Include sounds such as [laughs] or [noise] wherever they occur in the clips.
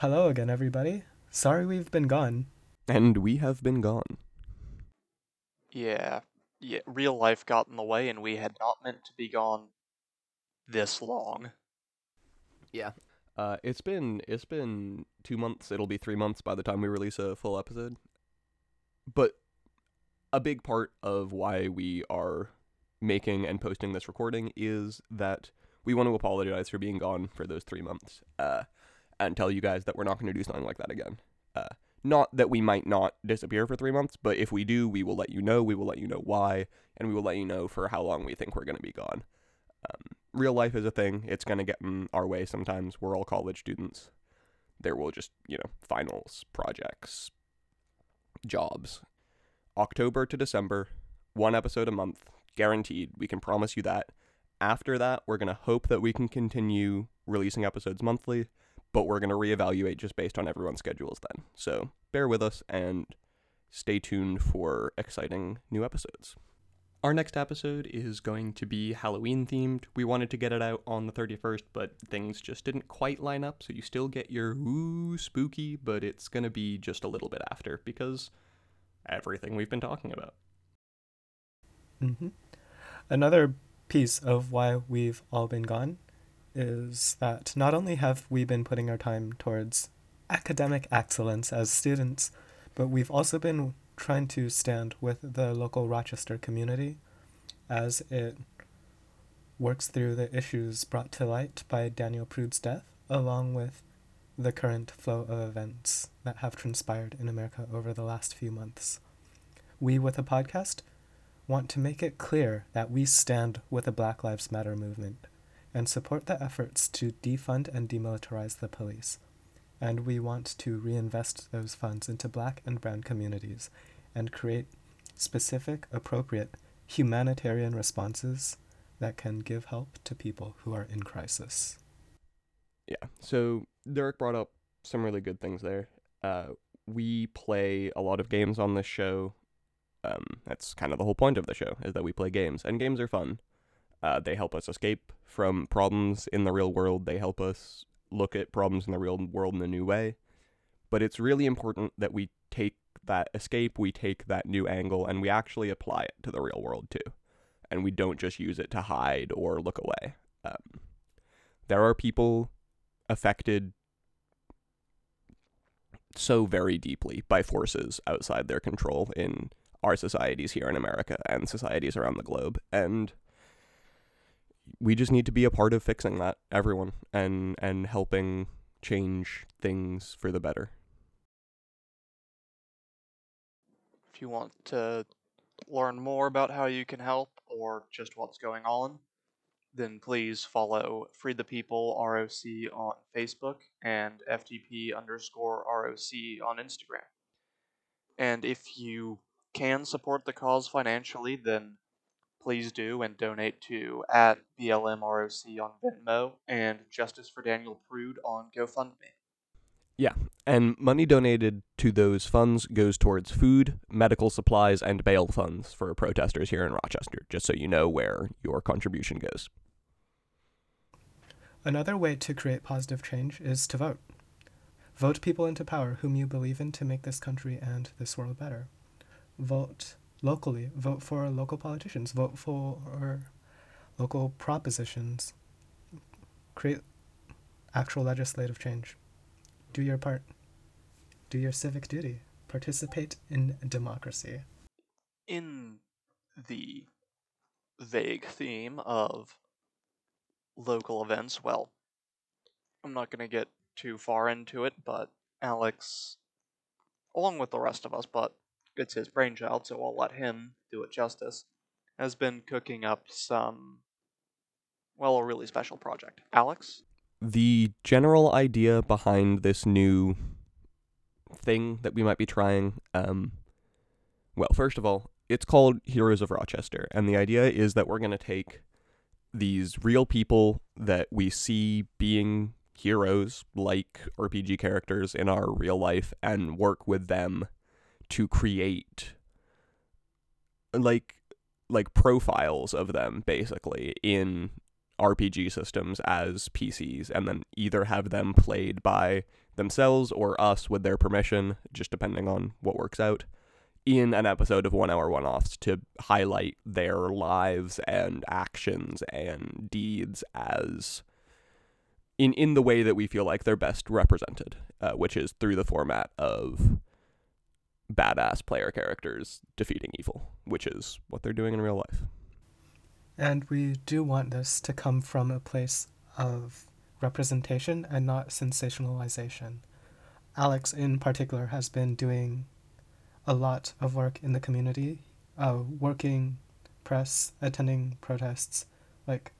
Hello again, everybody. Sorry we've been gone. And we have been gone. Yeah, yeah. Real life got in the way, and we had not meant to be gone this long. Yeah. Uh, it's been it's been two months. It'll be three months by the time we release a full episode. But a big part of why we are making and posting this recording is that we want to apologize for being gone for those three months, uh, and tell you guys that we're not going to do something like that again. Uh, not that we might not disappear for three months, but if we do, we will let you know. We will let you know why, and we will let you know for how long we think we're going to be gone. Um, real life is a thing. It's going to get in our way sometimes. We're all college students. There will just, you know, finals, projects, jobs. October to December, one episode a month, guaranteed. We can promise you that. After that, we're going to hope that we can continue releasing episodes monthly, but we're going to reevaluate just based on everyone's schedules then. So bear with us and stay tuned for exciting new episodes. Our next episode is going to be Halloween themed. We wanted to get it out on the 31st, but things just didn't quite line up, so you still get your ooh spooky, but it's going to be just a little bit after because everything we've been talking about. hmm Another piece of why we've all been gone is that not only have we been putting our time towards academic excellence as students, but we've also been trying to stand with the local Rochester community as it works through the issues brought to light by Daniel Prude's death, along with the current flow of events that have transpired in America over the last few months. We, with a podcast, want to make it clear that we stand with the Black Lives Matter movement and support the efforts to defund and demilitarize the police. And we want to reinvest those funds into black and brown communities and create specific, appropriate humanitarian responses that can give help to people who are in crisis. Yeah. So Derek brought up some really good things there. Uh, we play a lot of games on this show. Um, that's kind of the whole point of the show is that we play games, and games are fun. Uh, they help us escape from problems in the real world. They help us look at problems in the real world in a new way. But it's really important that we take that escape, we take that new angle, and we actually apply it to the real world too. And we don't just use it to hide or look away. Um, there are people affected so very deeply by forces outside their control in our societies here in America and societies around the globe. And we just need to be a part of fixing that, everyone, and and helping change things for the better. If you want to learn more about how you can help or just what's going on, then please follow Free the People ROC on Facebook and FTP underscore ROC on Instagram. And if you can support the cause financially, then please do and donate to at BLMROC on Venmo and Justice for Daniel Prude on GoFundMe. Yeah, and money donated to those funds goes towards food, medical supplies, and bail funds for protesters here in Rochester, just so you know where your contribution goes. Another way to create positive change is to vote. Vote people into power whom you believe in to make this country and this world better. Vote locally, vote for local politicians, vote for local propositions. Create actual legislative change. Do your part. Do your civic duty. Participate in democracy. In the vague theme of local events, well, I'm not going to get too far into it, but Alex, along with the rest of us, but it's his brainchild, so I'll let him do it justice, has been cooking up some, well, a really special project. Alex? The general idea behind this new thing that we might be trying, um, well, first of all, it's called Heroes of Rochester, and the idea is that we're going to take these real people that we see being heroes like RPG characters in our real life and work with them to create like like profiles of them basically in RPG systems as PCs and then either have them played by themselves or us with their permission, just depending on what works out, in an episode of One Hour One Offs to highlight their lives and actions and deeds as in in the way that we feel like they're best represented, uh, which is through the format of badass player characters defeating evil, which is what they're doing in real life. And we do want this to come from a place of representation and not sensationalization. Alex, in particular, has been doing a lot of work in the community, uh, working press, attending protests, like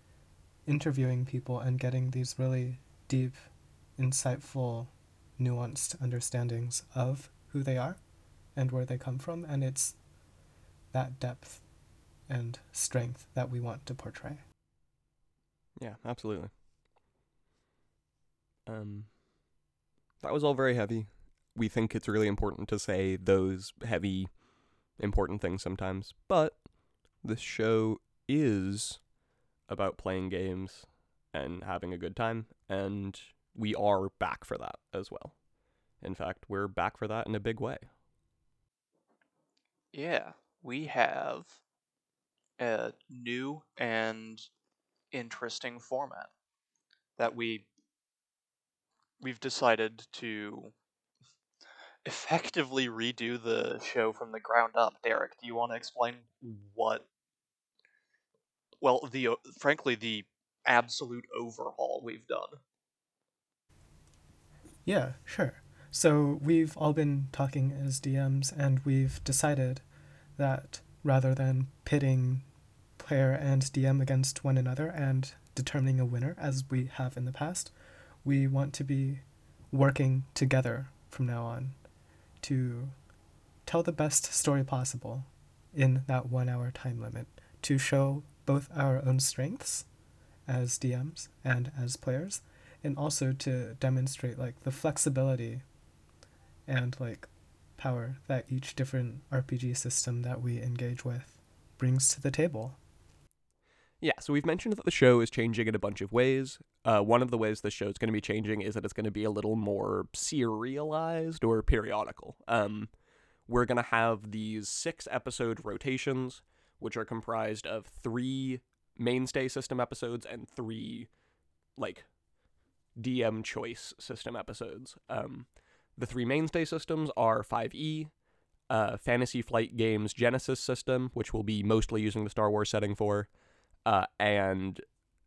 interviewing people and getting these really deep, insightful, nuanced understandings of who they are and where they come from. And it's that depth and strength that we want to portray. Yeah, absolutely. Um, that was all very heavy. We think it's really important to say those heavy, important things sometimes, but this show is about playing games and having a good time, and we are back for that as well. In fact, we're back for that in a big way. Yeah, we have a new and interesting format that we we've decided to [laughs] effectively redo the show from the ground up. Derek, do you want to explain what well, the uh, frankly the absolute overhaul we've done? Yeah, sure. So we've all been talking as DMs and we've decided that rather than pitting player and DM against one another and determining a winner as we have in the past, we want to be working together from now on to tell the best story possible in that one hour time limit to show both our own strengths as DMs and as players and also to demonstrate like the flexibility and like power that each different RPG system that we engage with brings to the table. Yeah, so we've mentioned that the show is changing in a bunch of ways. Uh, one of the ways the show is going to be changing is that it's going to be a little more serialized or periodical. Um, we're going to have these six episode rotations, which are comprised of three mainstay system episodes and three, like, DM choice system episodes. Um, the three mainstay systems are 5e, uh, Fantasy Flight Games Genesys system, which we'll be mostly using the Star Wars setting for, uh, and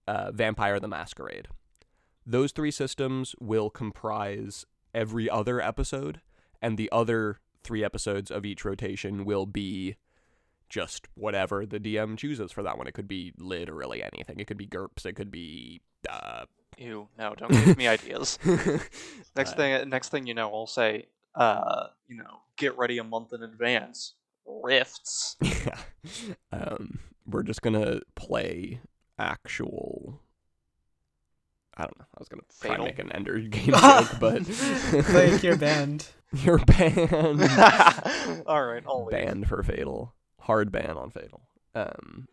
uh, Vampire the Masquerade. Those three systems will comprise every other episode, and the other three episodes of each rotation will be just whatever the DM chooses for that one. It could be literally anything. It could be GURPS. It could be uh, Ew, no, don't give me ideas. [laughs] Next Uh, thing next thing you know, I'll say, uh, you know, get ready a month in advance. Rifts. yeah. Um, we're just gonna play actual. I don't know. I was gonna try to make an Ender [laughs] game joke, but like your band. You're banned. [laughs] All right, I'll leave. banned for Fatal. Hard ban on Fatal. Um,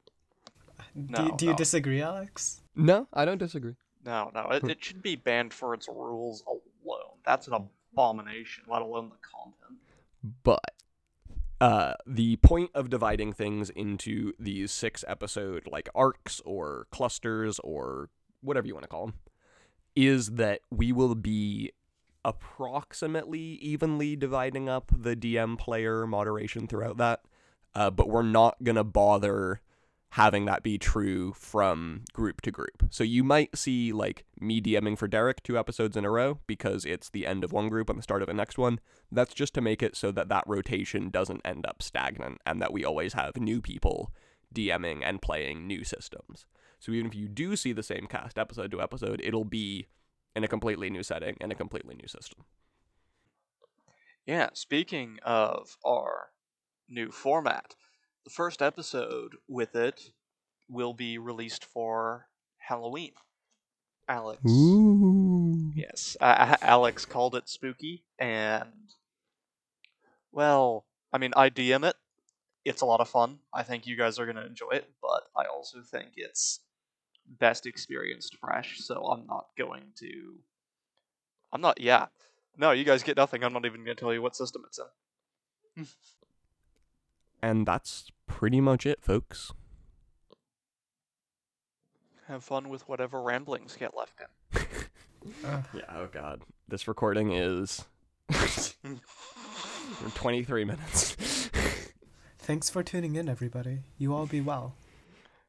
do, No, do you no. disagree, Alex? no, I don't disagree. No, no, it, it should be banned for its rules alone. That's an abomination, let alone the content. but uh, the point of dividing things into these six episode like arcs or clusters or whatever you want to call them is that we will be approximately evenly dividing up the DM player moderation throughout that, uh, but we're not gonna bother having that be true from group to group. So you might see like me DMing for Derek two episodes in a row because it's the end of one group and the start of the next one. That's just to make it so that that rotation doesn't end up stagnant and that we always have new people DMing and playing new systems. So even if you do see the same cast episode to episode, it'll be in a completely new setting and a completely new system. Yeah, speaking of our new format, the first episode with it will be released for Halloween. Alex. Ooh. Yes, uh, Alex called it spooky, and well, I mean, I DM it. It's a lot of fun. I think you guys are gonna enjoy it, but I also think it's best experienced fresh, so I'm not going to. I'm not. Yeah. No, you guys get nothing. I'm not even going to tell you what system it's in. [laughs] And that's pretty much it, folks. Have fun with whatever ramblings get left in. Uh, Yeah, oh god. This recording is [laughs] [laughs] 23 minutes. [laughs] thanks for tuning in, everybody. You all be well.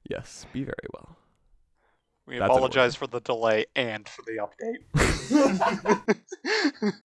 yes, be very well. We That's apologize for the delay and for the update.